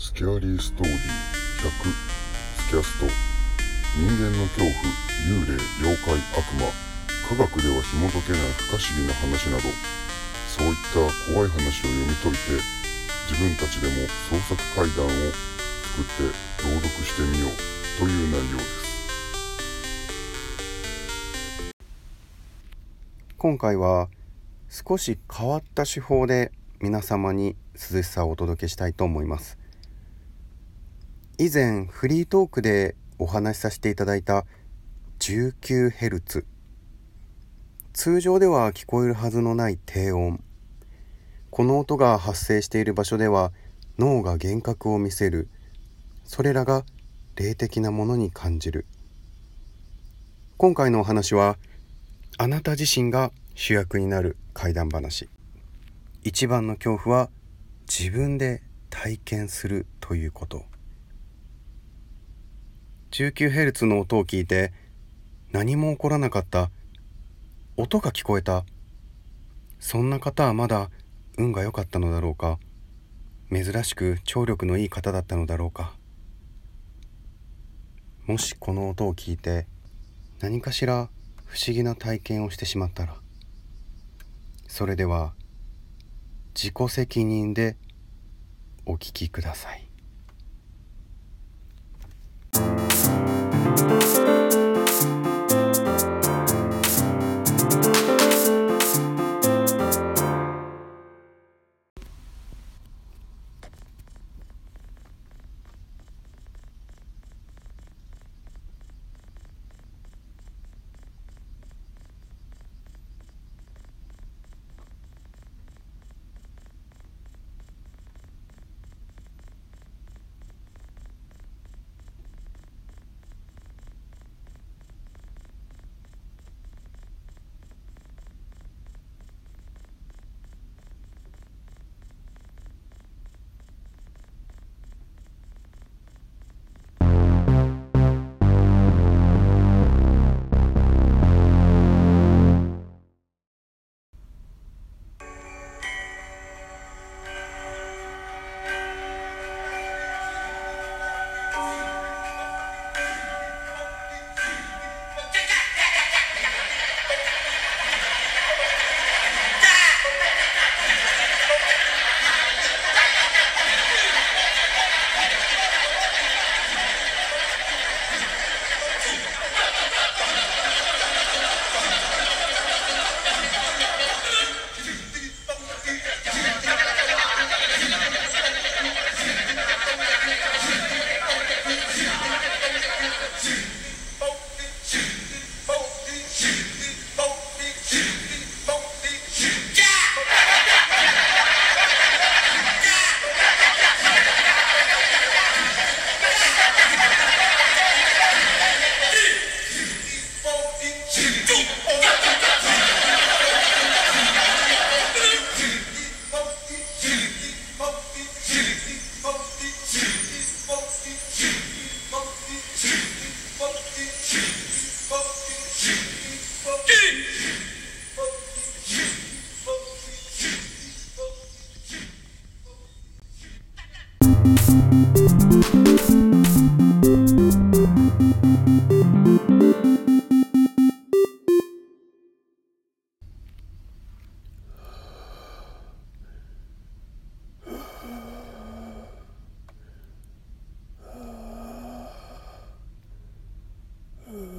スキャリーストーリー100スキャスト。人間の恐怖幽霊妖怪悪魔。科学では紐解けない不可思議な話など。そういった怖い話を読み解いて自分たちでも創作怪談を作って朗読してみようという内容です。今回は少し変わった手法で皆様に涼しさをお届けしたいと思います。以前フリートークでお話しさせていただいた 19Hz 通常では聞こえるはずのない低音。この音が発生している場所では脳が幻覚を見せる。それらが霊的なものに感じる。今回のお話はあなた自身が主役になる怪談話。一番の恐怖は自分で体験するということ。19Hz の音を聞いて何も起こらなかった音が聞こえた。そんな方はまだ運が良かったのだろうか。珍しく聴力のいい方だったのだろうか。もしこの音を聞いて何かしら不思議な体験をしてしまったらそれでは自己責任でお聞きください。Uh.